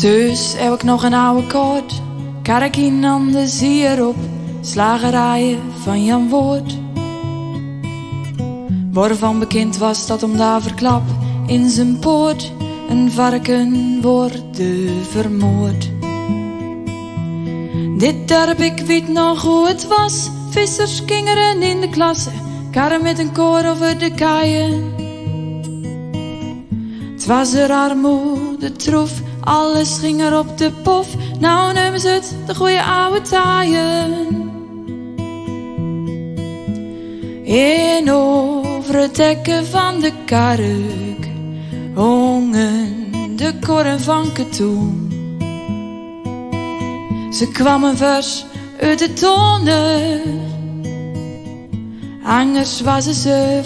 Thuis heb ik nog een oude koord, karkin aan de zier op, slagerijen van Jan Woord. Waarvan bekend was dat om daar verklap in zijn poort een varken worden vermoord. Dit dorp, ik weet nog hoe het was. Vissers kingeren in de klasse, karren met een koor over de kaaien. Het was er armoede troef, alles ging er op de pof. Nou nemen ze het, de goede oude taaien. In over het dekken van de kark hongen de korren van katoen. Ze kwamen vers uit de tonnen, anders was ze ze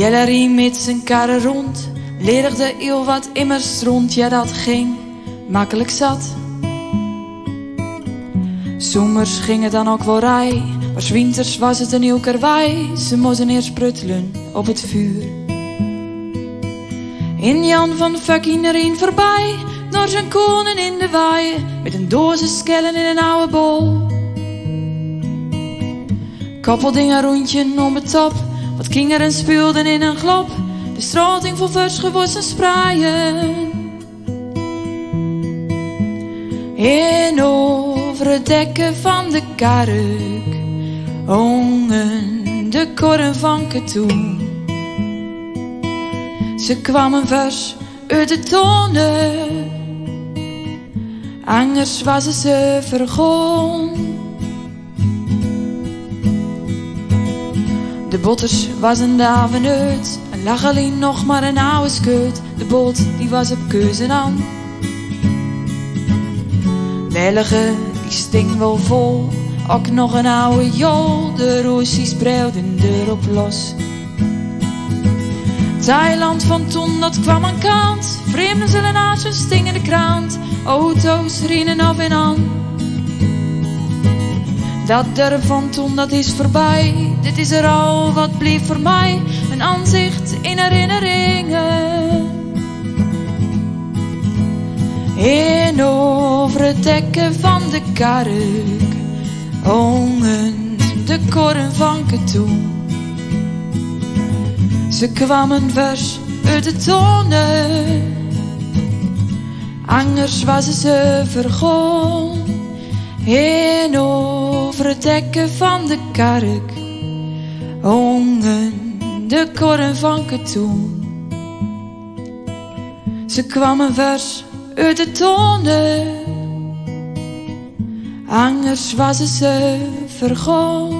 Jellerie met zijn karren rond, ledigde heel wat immers rond, ja dat ging makkelijk zat. Zomers ging het dan ook wel rij, maar winters was het een heel karwei. Ze moesten eerst pruttelen op het vuur. In Jan van fucking erin voorbij, naar zijn konen in de waaien, met een doos skellen in een oude bol. Koppeldingen rondje om het top, wat kinderen speelden in een glop, de strating vol vers gewassen spraaien. In over het dekken van de kark, hongen de korren van katoen. Ze kwamen vers uit de tonnen, anders was ze vergon. De botters was een daven uit, en lag alleen nog maar een oude scheut. De boot die was op keuze aan. Wellige die sting wel vol, ook nog een oude jol. De roosjes spreiden erop los. Thailand van toen, dat kwam aan kant. Vreemden zullen naast hun stingende krant. Auto's rienen af en aan. Dat dorp van toen, dat is voorbij. Dit is er al, wat bleef voor mij. Een aanzicht in herinneringen. In over het dekken van de kark. Hongen de korren van katoen. Ze kwamen vers uit de tonnen. Anders was ze ze vergon. In over het dekken van de kark. Hongen de korren van katoen. Ze kwamen vers uit de tonnen. Anders was ze vergon.